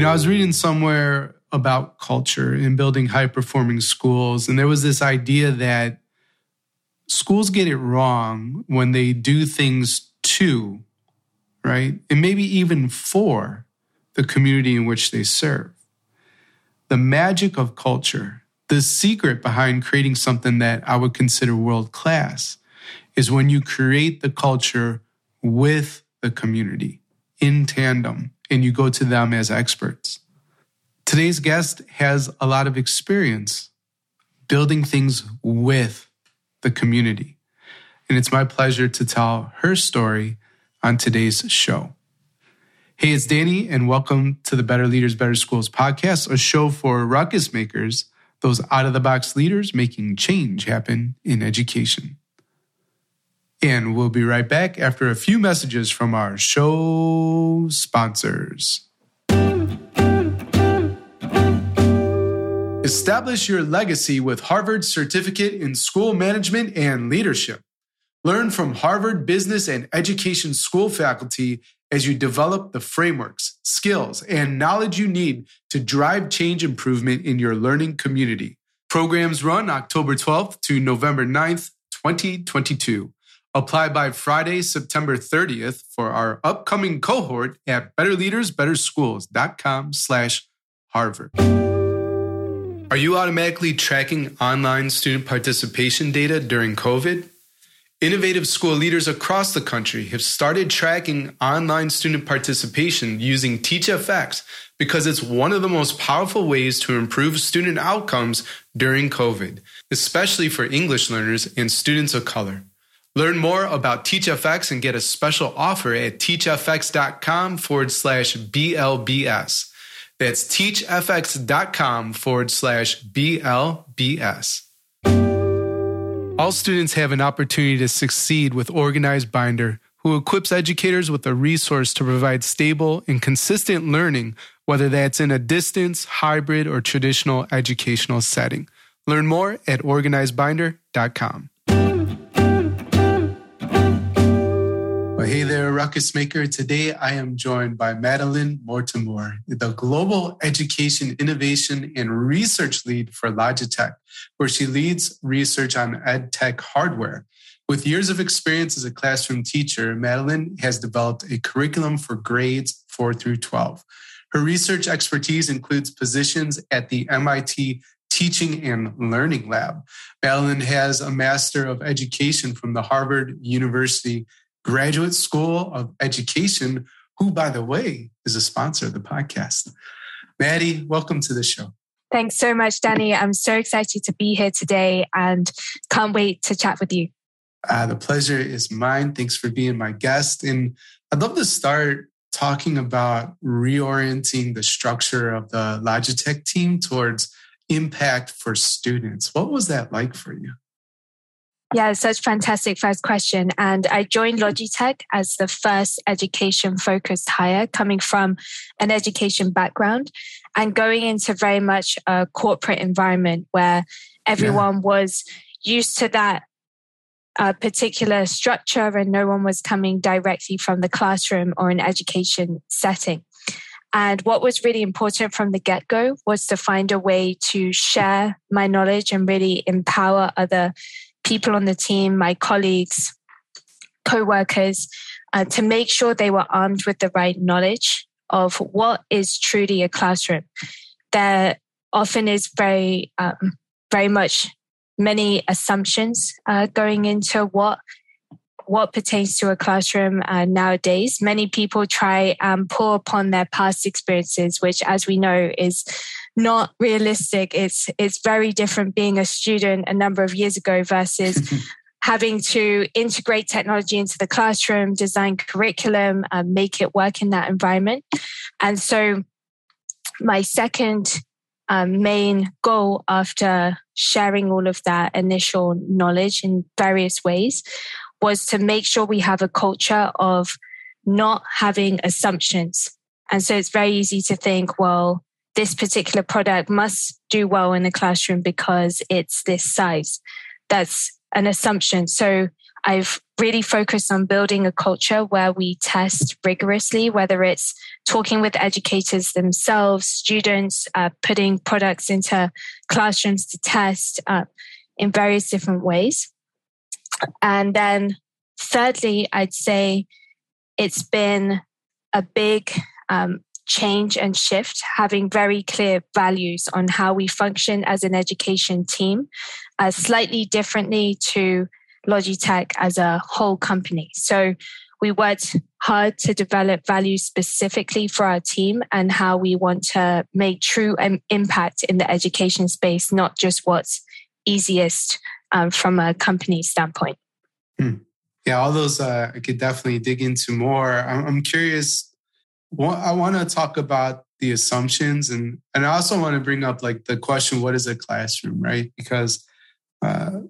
You know, I was reading somewhere about culture and building high performing schools, and there was this idea that schools get it wrong when they do things to, right? And maybe even for the community in which they serve. The magic of culture, the secret behind creating something that I would consider world class, is when you create the culture with the community in tandem and you go to them as experts. Today's guest has a lot of experience building things with the community. And it's my pleasure to tell her story on today's show. Hey, it's Danny, and welcome to the Better Leaders, Better Schools podcast, a show for ruckus makers, those out of the box leaders making change happen in education. And we'll be right back after a few messages from our show sponsors. Establish your legacy with Harvard Certificate in School Management and Leadership. Learn from Harvard Business and Education School faculty as you develop the frameworks, skills, and knowledge you need to drive change improvement in your learning community. Programs run October 12th to November 9th, 2022. Apply by Friday, September 30th for our upcoming cohort at betterleadersbetterschools.com slash Harvard. Are you automatically tracking online student participation data during COVID? Innovative school leaders across the country have started tracking online student participation using TeachFX because it's one of the most powerful ways to improve student outcomes during COVID, especially for English learners and students of color. Learn more about TeachFX and get a special offer at teachfx.com forward slash BLBS. That's teachfx.com forward slash BLBS. All students have an opportunity to succeed with Organized Binder, who equips educators with a resource to provide stable and consistent learning, whether that's in a distance, hybrid, or traditional educational setting. Learn more at organizedbinder.com. hey there, Ruckus Maker. Today I am joined by Madeleine Mortimore, the Global Education Innovation and Research Lead for Logitech, where she leads research on ed tech hardware. With years of experience as a classroom teacher, Madeleine has developed a curriculum for grades 4 through 12. Her research expertise includes positions at the MIT Teaching and Learning Lab. Madeleine has a Master of Education from the Harvard University Graduate School of Education, who, by the way, is a sponsor of the podcast. Maddie, welcome to the show. Thanks so much, Danny. I'm so excited to be here today and can't wait to chat with you. Uh, the pleasure is mine. Thanks for being my guest. And I'd love to start talking about reorienting the structure of the Logitech team towards impact for students. What was that like for you? Yeah, such fantastic first question. And I joined Logitech as the first education focused hire coming from an education background and going into very much a corporate environment where everyone yeah. was used to that uh, particular structure and no one was coming directly from the classroom or an education setting. And what was really important from the get go was to find a way to share my knowledge and really empower other people on the team, my colleagues, co workers, uh, to make sure they were armed with the right knowledge of what is truly a classroom. There often is very, um, very much many assumptions uh, going into what what pertains to a classroom uh, nowadays. Many people try and pull upon their past experiences, which, as we know, is not realistic. It's it's very different being a student a number of years ago versus having to integrate technology into the classroom, design curriculum, and make it work in that environment. And so, my second um, main goal after sharing all of that initial knowledge in various ways was to make sure we have a culture of not having assumptions. And so it's very easy to think, well, this particular product must do well in the classroom because it's this size. That's an assumption. So I've really focused on building a culture where we test rigorously, whether it's talking with educators themselves, students, uh, putting products into classrooms to test uh, in various different ways. And then, thirdly, I'd say it's been a big um, change and shift, having very clear values on how we function as an education team, uh, slightly differently to Logitech as a whole company. So we worked hard to develop values specifically for our team and how we want to make true impact in the education space, not just what's easiest um, from a company standpoint. Hmm. Yeah, all those uh, I could definitely dig into more. I'm, I'm curious. I want to talk about the assumptions, and and I also want to bring up like the question, "What is a classroom?" Right? Because uh,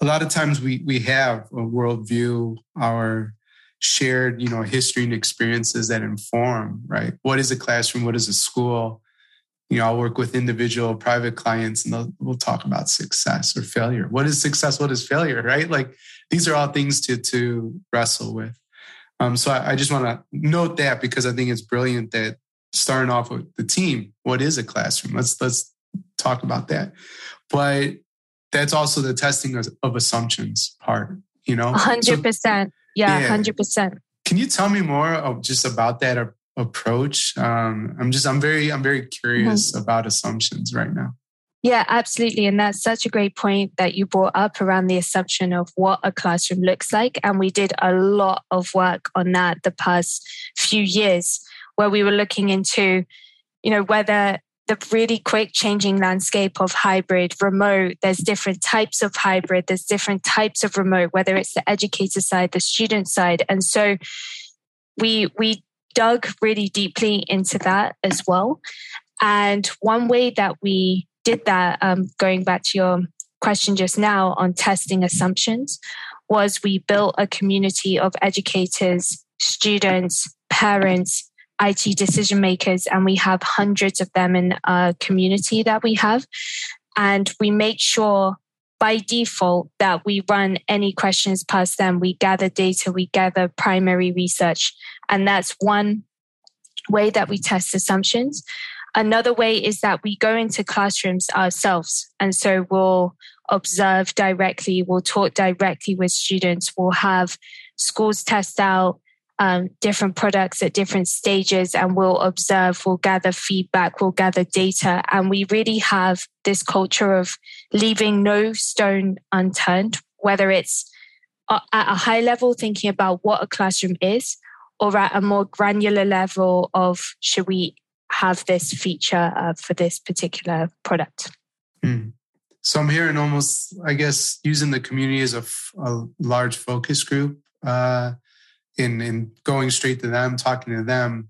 a lot of times we we have a worldview, our shared you know history and experiences that inform right? What is a classroom? What is a school? You know i'll work with individual private clients and we'll talk about success or failure. What is success? What is failure right? Like these are all things to to wrestle with um, so I, I just want to note that because i think it's brilliant that starting off with the team what is a classroom let's let's talk about that but that's also the testing of, of assumptions part you know 100% so, yeah, hundred percent. Can you tell me more of just about that approach? Um, I'm just I'm very I'm very curious mm-hmm. about assumptions right now. Yeah, absolutely. And that's such a great point that you brought up around the assumption of what a classroom looks like. And we did a lot of work on that the past few years where we were looking into, you know, whether the really quick changing landscape of hybrid remote there's different types of hybrid there's different types of remote whether it's the educator side the student side and so we we dug really deeply into that as well and one way that we did that um, going back to your question just now on testing assumptions was we built a community of educators students parents IT decision makers, and we have hundreds of them in a community that we have. And we make sure by default that we run any questions past them. We gather data, we gather primary research. And that's one way that we test assumptions. Another way is that we go into classrooms ourselves. And so we'll observe directly, we'll talk directly with students, we'll have schools test out um, different products at different stages and we'll observe, we'll gather feedback, we'll gather data. And we really have this culture of leaving no stone unturned, whether it's at a high level, thinking about what a classroom is, or at a more granular level of should we have this feature uh, for this particular product. Mm. So I'm hearing almost, I guess, using the community as a, a large focus group. Uh, in in going straight to them, talking to them.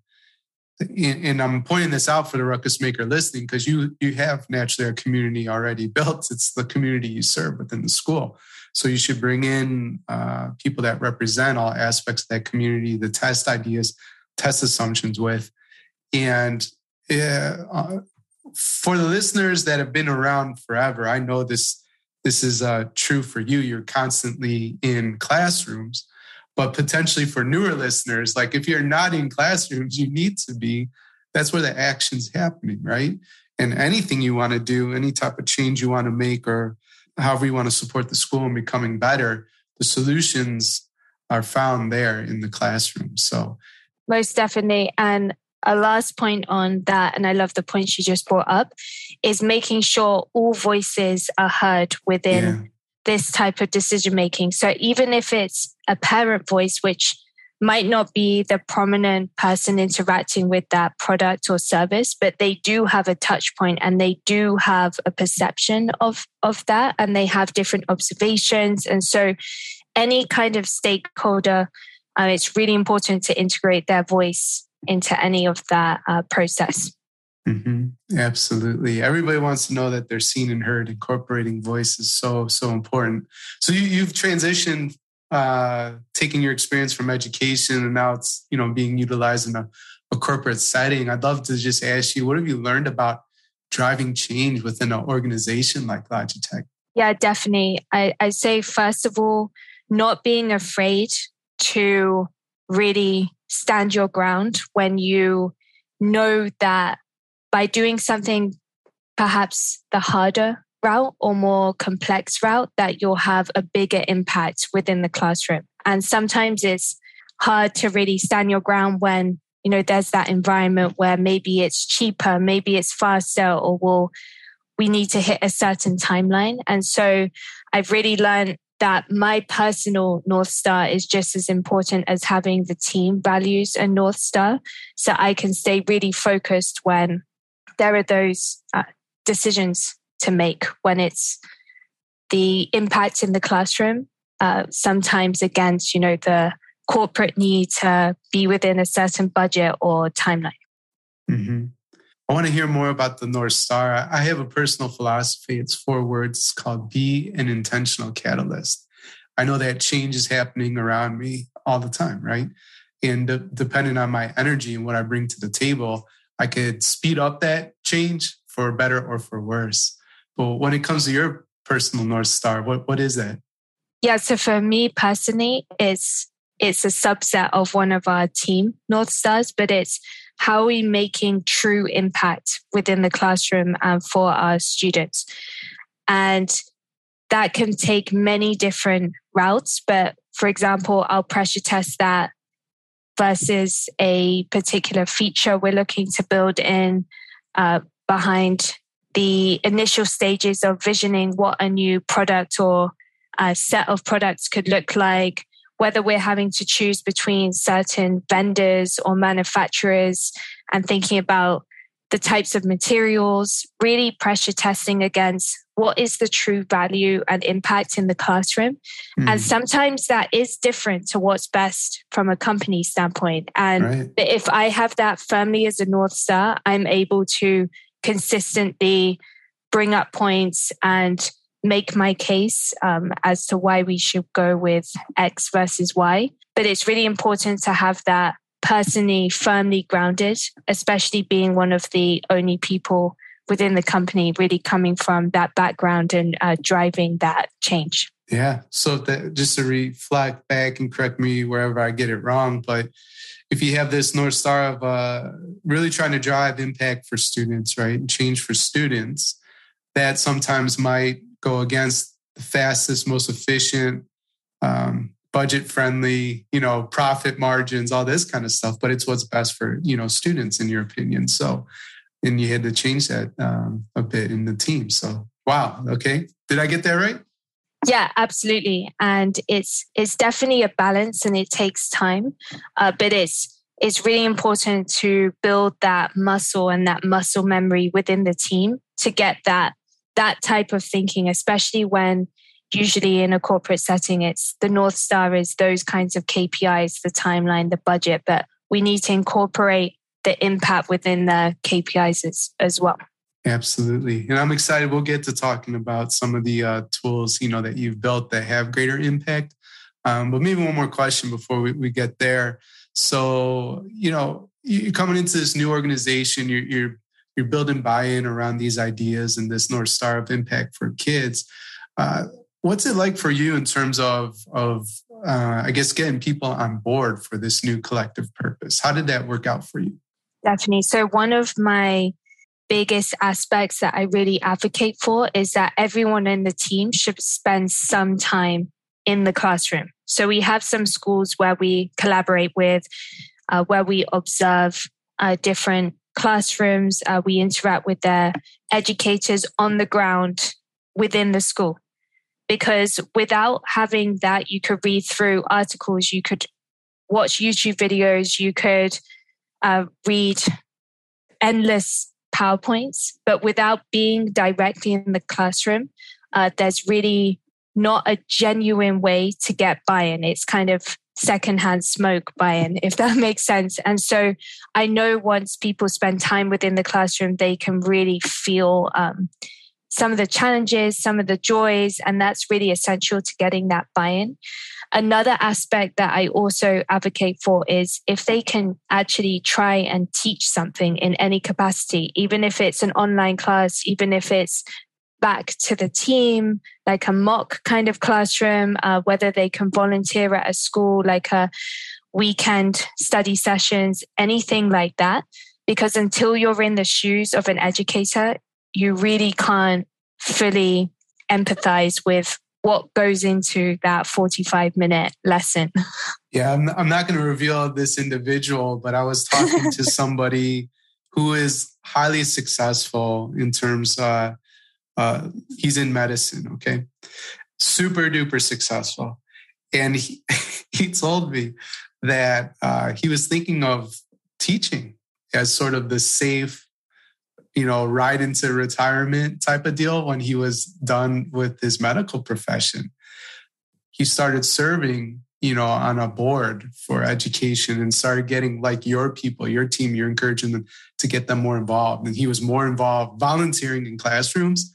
And I'm pointing this out for the ruckus maker listening because you you have naturally a community already built. It's the community you serve within the school, so you should bring in uh, people that represent all aspects of that community, the test ideas, test assumptions with, and uh, for the listeners that have been around forever, I know this this is uh, true for you. You're constantly in classrooms, but potentially for newer listeners, like if you're not in classrooms, you need to be. That's where the action's happening, right? And anything you want to do, any type of change you want to make, or however you want to support the school in becoming better, the solutions are found there in the classroom. So, most definitely. And a last point on that, and I love the point she just brought up, is making sure all voices are heard within yeah this type of decision making. So even if it's a parent voice, which might not be the prominent person interacting with that product or service, but they do have a touch point and they do have a perception of, of that and they have different observations. And so any kind of stakeholder, uh, it's really important to integrate their voice into any of that uh, process. Mm-hmm. Absolutely. Everybody wants to know that they're seen and heard. Incorporating voice is so, so important. So you, you've transitioned, uh, taking your experience from education and now it's, you know, being utilized in a, a corporate setting. I'd love to just ask you, what have you learned about driving change within an organization like Logitech? Yeah, definitely. I, I say, first of all, not being afraid to really stand your ground when you know that by doing something perhaps the harder route or more complex route that you'll have a bigger impact within the classroom. And sometimes it's hard to really stand your ground when you know there's that environment where maybe it's cheaper maybe it's faster or we'll, we need to hit a certain timeline. And so i've really learned that my personal north star is just as important as having the team values and north star so i can stay really focused when there are those uh, decisions to make when it's the impact in the classroom uh, sometimes against you know the corporate need to be within a certain budget or timeline. Mm-hmm. I want to hear more about the North Star. I have a personal philosophy. It's four words called be an intentional catalyst. I know that change is happening around me all the time, right? And de- depending on my energy and what I bring to the table, I could speed up that change for better or for worse. But when it comes to your personal North Star, what, what is that? Yeah, so for me personally, it's it's a subset of one of our team North Stars, but it's how are we making true impact within the classroom and for our students. And that can take many different routes. But for example, I'll pressure test that versus a particular feature we're looking to build in uh, behind the initial stages of visioning what a new product or a set of products could look like whether we're having to choose between certain vendors or manufacturers and thinking about the types of materials, really pressure testing against what is the true value and impact in the classroom. Mm. And sometimes that is different to what's best from a company standpoint. And right. if I have that firmly as a North Star, I'm able to consistently bring up points and make my case um, as to why we should go with X versus Y. But it's really important to have that personally firmly grounded, especially being one of the only people within the company really coming from that background and uh, driving that change. Yeah. So just to reflect back and correct me wherever I get it wrong, but if you have this north star of uh, really trying to drive impact for students, right, and change for students, that sometimes might go against the fastest, most efficient, um, budget friendly, you know, profit margins, all this kind of stuff. But it's what's best for you know students, in your opinion. So, and you had to change that um, a bit in the team. So, wow. Okay, did I get that right? Yeah, absolutely. And it's it's definitely a balance, and it takes time, uh, but it's it's really important to build that muscle and that muscle memory within the team to get that that type of thinking, especially when usually in a corporate setting, it's the North Star is those kinds of KPIs, the timeline, the budget, but we need to incorporate the impact within the KPIs as, as well. Absolutely. And I'm excited. We'll get to talking about some of the uh, tools, you know, that you've built that have greater impact. Um, but maybe one more question before we, we get there. So, you know, you're coming into this new organization, you're, you're you're building buy-in around these ideas and this north star of impact for kids uh, what's it like for you in terms of of uh, i guess getting people on board for this new collective purpose? How did that work out for you? Definitely so one of my biggest aspects that i really advocate for is that everyone in the team should spend some time in the classroom. So we have some schools where we collaborate with uh, where we observe uh, different classrooms. Uh, we interact with their educators on the ground within the school. Because without having that, you could read through articles, you could watch YouTube videos, you could uh, read endless PowerPoints, but without being directly in the classroom, uh, there's really not a genuine way to get buy in. It's kind of secondhand smoke buy-in, if that makes sense. And so I know once people spend time within the classroom, they can really feel um, some of the challenges, some of the joys, and that's really essential to getting that buy-in. Another aspect that I also advocate for is if they can actually try and teach something in any capacity, even if it's an online class, even if it's back to the team, like a mock kind of classroom, uh, whether they can volunteer at a school, like a weekend study sessions, anything like that. Because until you're in the shoes of an educator, you really can't fully empathize with what goes into that 45 minute lesson. Yeah, I'm, I'm not going to reveal this individual, but I was talking to somebody who is highly successful in terms uh, uh, he's in medicine, okay? Super duper successful. And he, he told me that uh, he was thinking of teaching as sort of the safe you know, ride into retirement type of deal when he was done with his medical profession. He started serving, you know, on a board for education and started getting like your people, your team, you're encouraging them to get them more involved. And he was more involved volunteering in classrooms.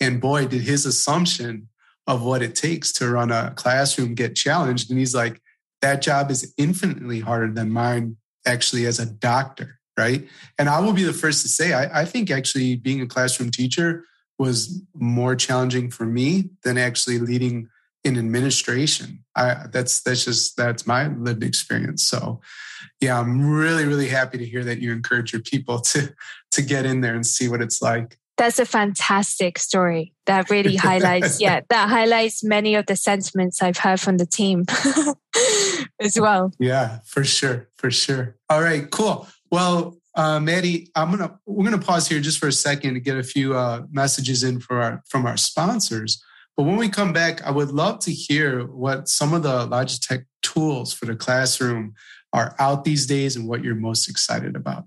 And boy, did his assumption of what it takes to run a classroom get challenged. And he's like, that job is infinitely harder than mine actually as a doctor right? And I will be the first to say, I, I think actually being a classroom teacher was more challenging for me than actually leading in administration. I, that's that's just that's my lived experience. So, yeah, I'm really really happy to hear that you encourage your people to to get in there and see what it's like. That's a fantastic story. That really highlights, yeah, that highlights many of the sentiments I've heard from the team as well. Yeah, for sure, for sure. All right, cool. Well, uh, Maddie, I'm gonna we're gonna pause here just for a second to get a few uh, messages in for our from our sponsors. But when we come back, I would love to hear what some of the Logitech tools for the classroom are out these days and what you're most excited about.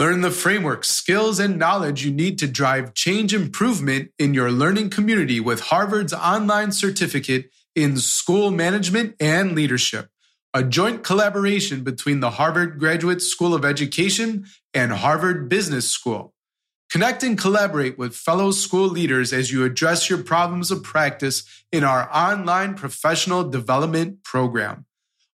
Learn the framework, skills, and knowledge you need to drive change improvement in your learning community with Harvard's online certificate in school management and leadership a joint collaboration between the Harvard Graduate School of Education and Harvard Business School. Connect and collaborate with fellow school leaders as you address your problems of practice in our online professional development program.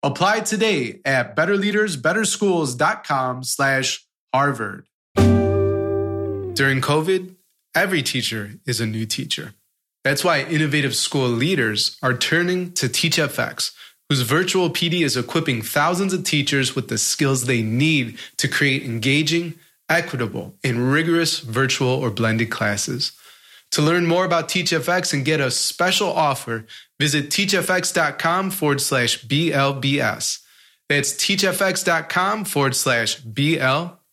Apply today at betterleadersbetterschools.com slash Harvard. During COVID, every teacher is a new teacher. That's why innovative school leaders are turning to TeachFX – whose virtual PD is equipping thousands of teachers with the skills they need to create engaging, equitable, and rigorous virtual or blended classes. To learn more about TeachFX and get a special offer, visit teachfx.com forward slash BLBS. That's teachfx.com forward slash BLBS.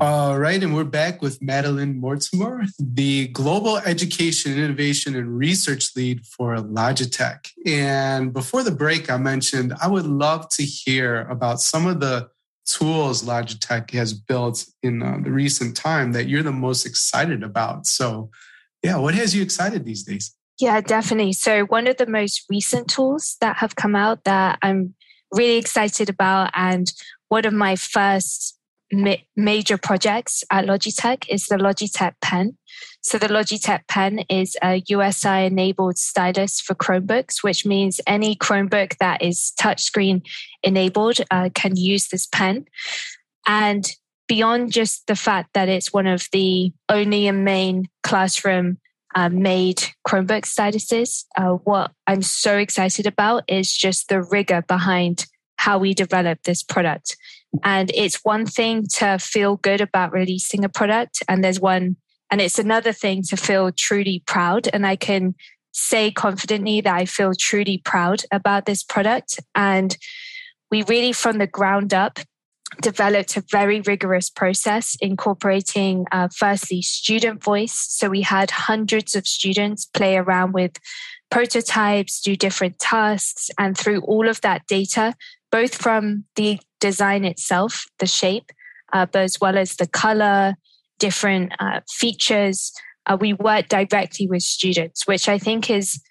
All right, and we're back with Madeleine Mortimore, the Global Education, Innovation, and Research Lead for Logitech. And before the break, I mentioned I would love to hear about some of the tools Logitech has built in uh, the recent time that you're the most excited about. So, yeah, what has you excited these days? Yeah, definitely. So, one of the most recent tools that have come out that I'm really excited about, and one of my first ma- major projects at Logitech is the Logitech Pen. So the Logitech Pen is a USI enabled stylus for Chromebooks, which means any Chromebook that is touchscreen enabled uh, can use this pen. And beyond just the fact that it's one of the only and main classroom uh, made Chromebook styluses, uh, what I'm so excited about is just the rigor behind how we develop this product. And it's one thing to feel good about releasing a product, and there's one, and it's another thing to feel truly proud. And I can say confidently that I feel truly proud about this product. And we really, from the ground up, developed a very rigorous process incorporating uh, firstly student voice so we had hundreds of students play around with prototypes do different tasks and through all of that data both from the design itself, the shape, uh, but as well as the color different uh, features. Uh, we work directly with students, which I think is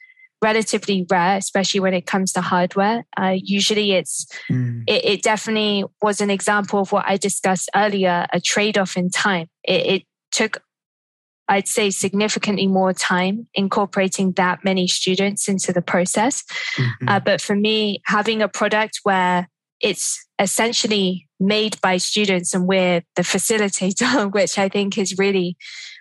relatively rare, especially when it comes to hardware. Uh, usually, it's mm. it, it, definitely was an example of what I discussed earlier, a trade off in time. It, it, took, I'd say, significantly more time incorporating that many students into the process. Mm-hmm. Uh, but for me, having a product where it's essentially made by students and we're the facilitator, which I think is really,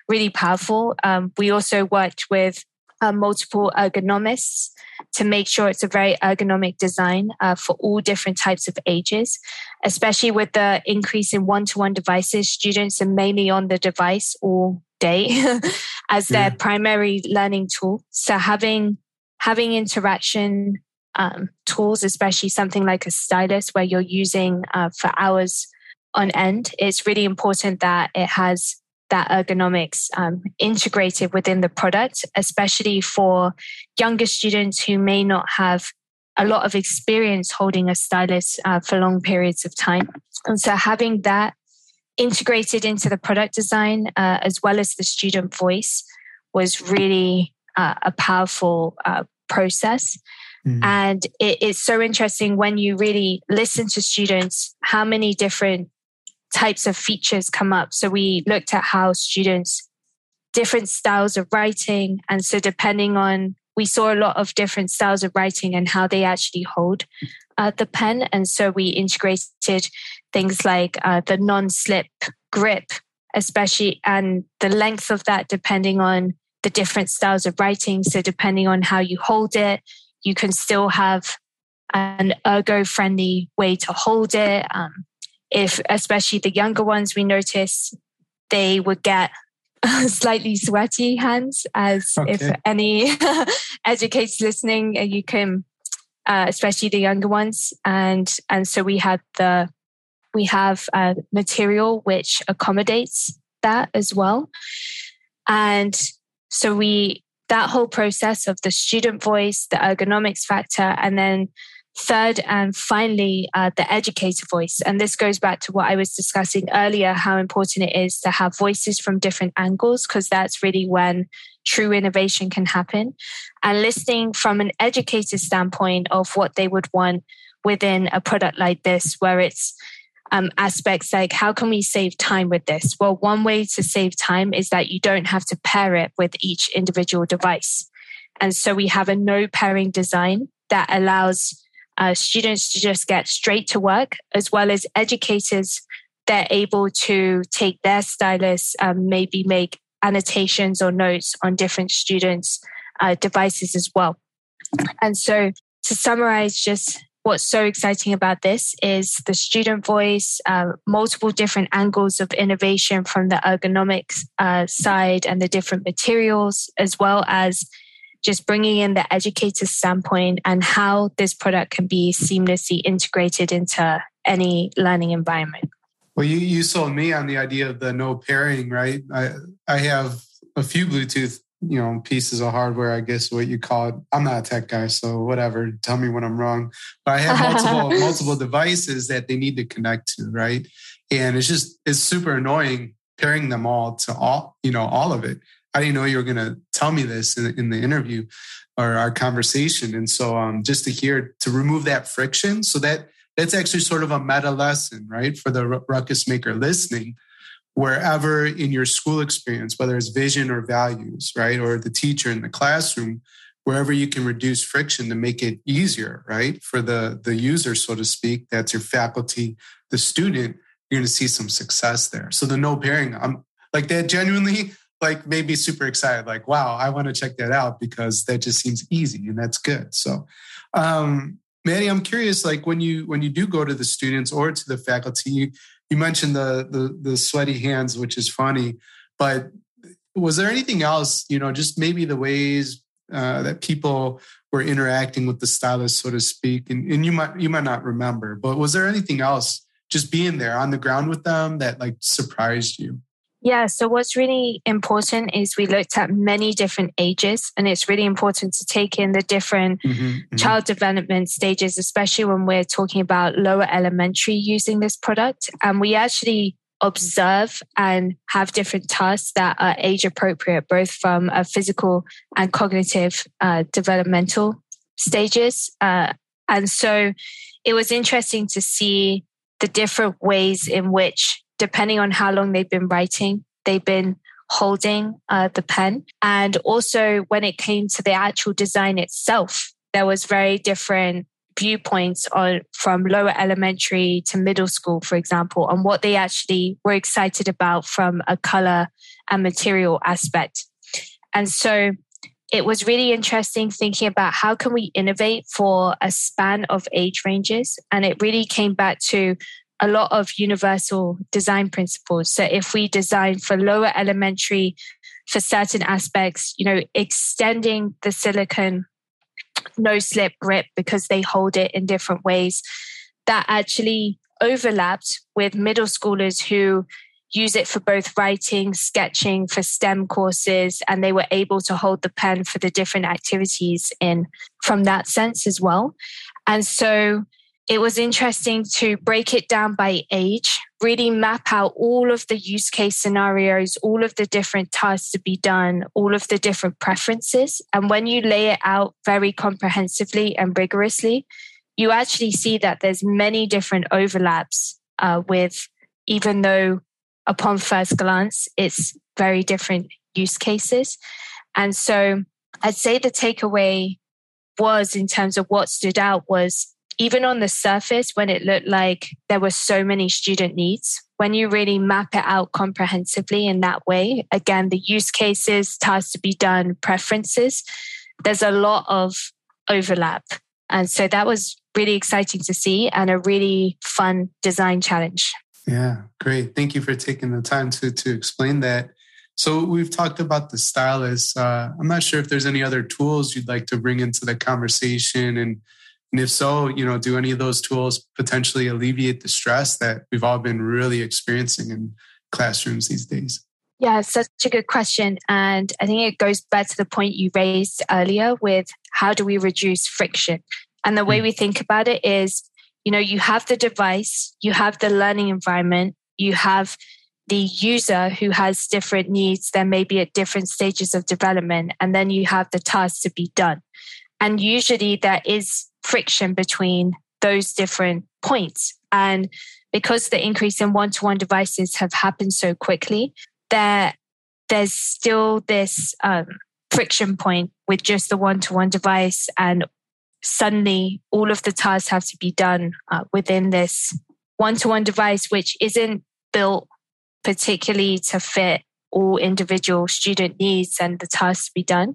really powerful. Um, we also worked with uh, multiple ergonomists to make sure it's a very ergonomic design uh, for all different types of ages, especially with the increase in one to one devices. Students are mainly on the device all day as their yeah. primary learning tool. So having having interaction um, tools, especially something like a stylus where you're using uh, for hours on end, it's really important that it has that ergonomics um, integrated within the product, especially for younger students who may not have a lot of experience holding a stylus uh, for long periods of time. And so having that integrated into the product design uh, as well as the student voice was really uh, a powerful uh, process. Mm-hmm. And it, it's so interesting when you really listen to students, how many different types of features come up. So we looked at how students, different styles of writing. And so depending on, we saw a lot of different styles of writing and how they actually hold uh, the pen. And so we integrated things like uh, the non slip grip, especially, and the length of that depending on the different styles of writing. So depending on how you hold it, you can still have an ergo friendly way to hold it. Um, if especially the younger ones, we notice they would get slightly sweaty hands as okay. if any educators listening uh, you can uh, especially the younger ones. And and so we had the we have a material which accommodates that as well. And so we that whole process of the student voice, the ergonomics factor, and then third and finally, uh, the educator voice. And this goes back to what I was discussing earlier how important it is to have voices from different angles, because that's really when true innovation can happen. And listening from an educator standpoint of what they would want within a product like this, where it's um, aspects like how can we save time with this? Well, one way to save time is that you don't have to pair it with each individual device. And so we have a no pairing design that allows uh, students to just get straight to work, as well as educators. They're able to take their stylus, um, maybe make annotations or notes on different students' uh, devices as well. And so, to summarize, just what's so exciting about this is the student voice, uh, multiple different angles of innovation from the ergonomics uh, side and the different materials, as well as just bringing in the educator standpoint and how this product can be seamlessly integrated into any learning environment. Well, you, you sold me on the idea of the no pairing, right? I, I have a few Bluetooth you know pieces of hardware i guess what you call it. I'm not a tech guy so whatever. Tell me when i'm wrong. But i have multiple multiple devices that they need to connect to right? And it's just it's super annoying pairing them all to all you know all of it. I didn't know you were going to tell me this in, in, the interview or our conversation and so um just to hear to remove that friction so that that's actually sort of a meta lesson right for the ruckus maker listening wherever in your school experience, whether it's vision or values, right? Or the teacher in the classroom, wherever you can reduce friction to make it easier, right? For the, the user, so to speak, that's your faculty, the student, you're going to see some success there. So the no pairing, I'm like that genuinely like made me super excited. Like, wow, I want to check that out because that just seems easy and that's good. So, um, Maddie, I'm curious, like when you when you do go to the students or to the faculty, you, you mentioned the, the the sweaty hands, which is funny, but was there anything else? You know, just maybe the ways uh, that people were interacting with the stylus, so to speak, and, and you might you might not remember, but was there anything else? Just being there on the ground with them that like surprised you? Yeah, so what's really important is we looked at many different ages, and it's really important to take in the different mm-hmm, mm-hmm. child development stages, especially when we're talking about lower elementary using this product. And we actually observe and have different tasks that are age appropriate, both from a physical and cognitive uh, developmental stages. Uh, and so it was interesting to see the different ways in which, depending on how long they've been writing, they've been holding uh, the pen. And also when it came to the actual design itself, there was very different viewpoints on from lower elementary to middle school, for example, on what they actually were excited about from a color and material aspect. And so it was really interesting thinking about how can we innovate for a span of age ranges. And it really came back to a lot of universal design principles. So if we design for lower elementary for certain aspects, you know, extending the silicon no slip grip because they hold it in different ways that actually overlapped with middle schoolers who use it for both writing, sketching, for STEM courses, and they were able to hold the pen for the different activities in from that sense as well. And so it was interesting to break it down by age, really map out all of the use case scenarios, all of the different tasks to be done, all of the different preferences. And when you lay it out very comprehensively and rigorously, you actually see that there's many different overlaps uh, with, even though upon first glance, it's very different use cases. And so I'd say the takeaway was in terms of what stood out was even on the surface, when it looked like there were so many student needs, when you really map it out comprehensively in that way, again, the use cases, tasks to be done, preferences, there's a lot of overlap. And so that was really exciting to see and a really fun design challenge. Yeah, great. Thank you for taking the time to to explain that. So we've talked about the stylus. Uh, I'm not sure if there's any other tools you'd like to bring into the conversation, and and if so, you know, do any of those tools potentially alleviate the stress that we've all been really experiencing in classrooms these days? Yeah, such a good question. And I think it goes back to the point you raised earlier with how do we reduce friction? And the way mm. we think about it is you know, you have the device, you have the learning environment, you have the user who has different needs, There may be at different stages of development, and then you have the task to be done. And usually there is friction between those different points. And because the increase in one to one devices have happened so quickly, there, there's still this um, friction point with just the one to one device and suddenly all of the tasks have to be done uh, within this one to one device, which isn't built particularly to fit all individual student needs and the tasks to be done,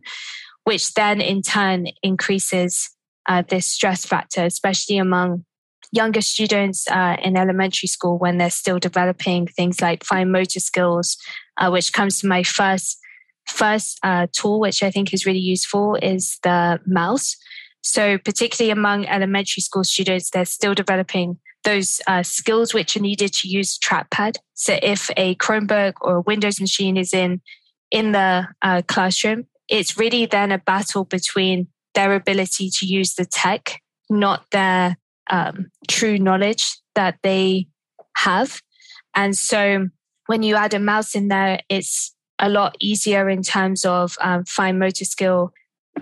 which then in turn increases uh, this stress factor, especially among younger students uh, in elementary school when they're still developing things like fine motor skills, uh, which comes to my first first uh, tool, which I think is really useful, is the mouse. So, particularly among elementary school students, they're still developing those uh, skills which are needed to use trackpad. So, if a Chromebook or a Windows machine is in in the uh, classroom, it's really then a battle between their ability to use the tech, not their um, true knowledge that they have. And so, when you add a mouse in there, it's a lot easier in terms of um, fine motor skill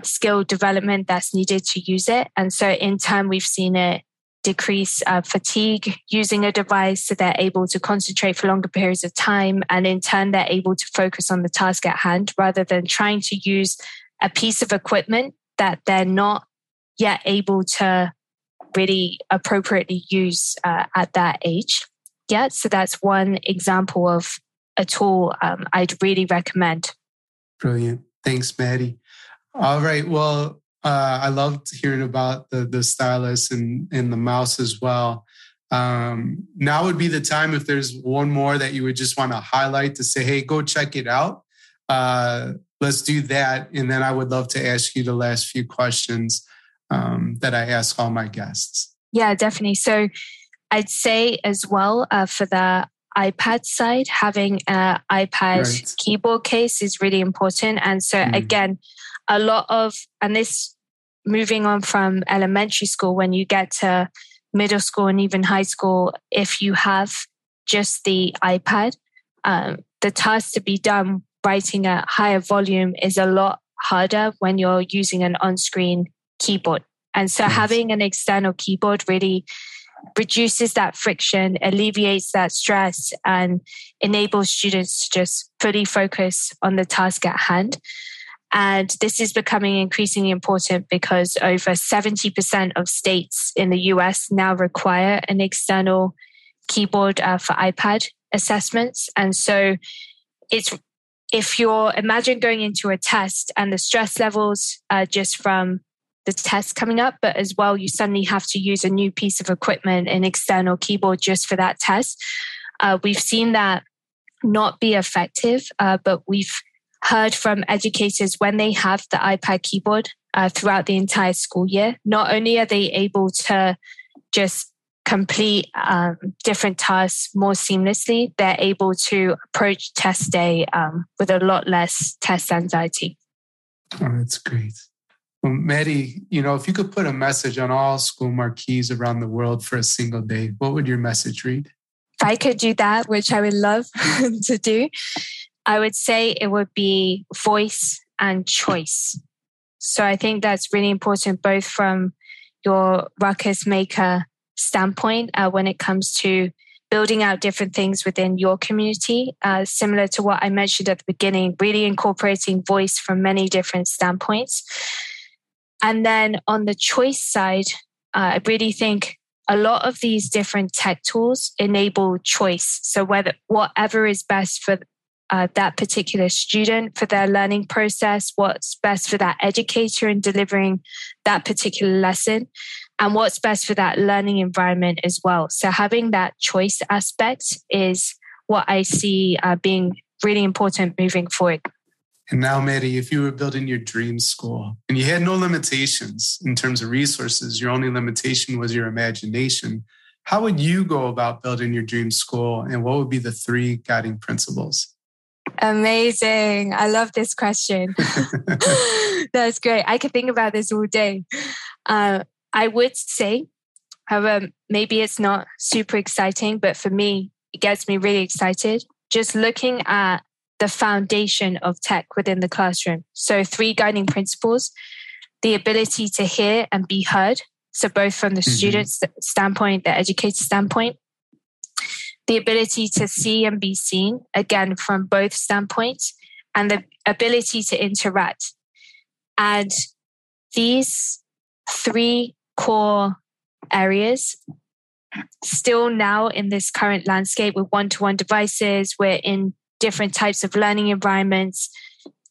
skill development that's needed to use it. And so in turn, we've seen it decrease uh, fatigue using a device so they're able to concentrate for longer periods of time. And in turn, they're able to focus on the task at hand rather than trying to use a piece of equipment that they're not yet able to really appropriately use uh, at that age. yet. so that's one example of a tool um, I'd really recommend. Brilliant. Thanks, Maddie. All right. Well, uh, I loved hearing about the the stylus and and the mouse as well. Um, now would be the time if there's one more that you would just want to highlight to say, hey, go check it out. Uh, let's do that, and then I would love to ask you the last few questions um, that I ask all my guests. Yeah, definitely. So I'd say as well uh, for the iPad side, having an iPad right. keyboard case is really important. And so mm. again, a lot of, and this moving on from elementary school, when you get to middle school and even high school, if you have just the iPad. Um, the task to be done writing a higher volume is a lot harder when you're using an on screen keyboard. And so having an external keyboard really reduces that friction, alleviates that stress, and enables students to just fully focus on the task at hand. And this is becoming increasingly important because over 70% of states in the US now require an external keyboard uh, for iPad assessments. And so it's if you're imagine going into a test and the stress levels just from the test coming up, but as well, you suddenly have to use a new piece of equipment, an external keyboard just for that test. Uh, we've seen that not be effective, uh, but we've heard from educators when they have the iPad keyboard uh, throughout the entire school year, not only are they able to just complete um, different tasks more seamlessly, they're able to approach test day um, with a lot less test anxiety. Oh, that's great. Well, Maddie, you know, if you could put a message on all school marquees around the world for a single day, what would your message read? If I could do that, which I would love to do, I would say it would be voice and choice. So I think that's really important, both from your ruckus maker standpoint uh, when it comes to building out different things within your community, uh, similar to what I mentioned at the beginning, really incorporating voice from many different standpoints. And then on the choice side, uh, I really think a lot of these different tech tools enable choice. So whether whatever is best for uh, that particular student for their learning process, what's best for that educator in delivering that particular lesson, and what's best for that learning environment as well. So having that choice aspect is what I see uh, being really important moving forward. And now, Maddie, if you were building your dream school and you had no limitations in terms of resources, your only limitation was your imagination, how would you go about building your dream school and what would be the three guiding principles? Amazing. I love this question. That's great. I could think about this all day. Uh, I would say, however, maybe it's not super exciting, but for me, it gets me really excited. Just looking at the foundation of tech within the classroom. So, three guiding principles the ability to hear and be heard. So, both from the mm-hmm. student's standpoint, the educator standpoint, the ability to see and be seen, again, from both standpoints, and the ability to interact. And these three core areas still now in this current landscape with one-to-one devices we're in different types of learning environments,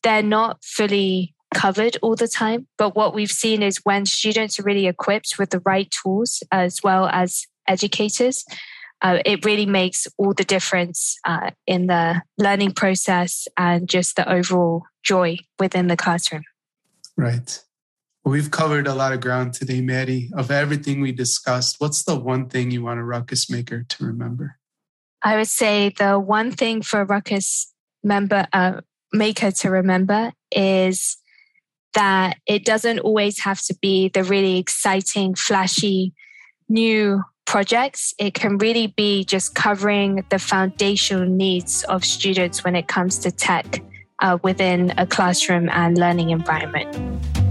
they're not fully covered all the time. But what we've seen is when students are really equipped with the right tools as well as educators, uh, it really makes all the difference uh, in the learning process and just the overall joy within the classroom. Right. We've covered a lot of ground today, Maddie. Of everything we discussed, what's the one thing you want a ruckus maker to remember? I would say the one thing for a ruckus member uh, maker to remember is that it doesn't always have to be the really exciting, flashy, new projects. It can really be just covering the foundational needs of students when it comes to tech uh, within a classroom and learning environment.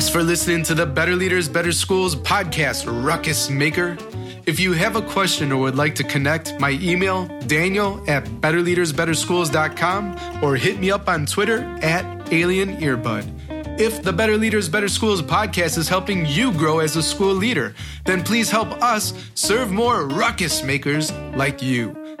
Thanks for listening to the Better Leaders, Better Schools podcast, Ruckus Maker. If you have a question or would like to connect, my email, daniel at betterleadersbetterschools.com or hit me up on Twitter at alienearbud. If the Better Leaders, Better Schools podcast is helping you grow as a school leader, then please help us serve more ruckus makers like you.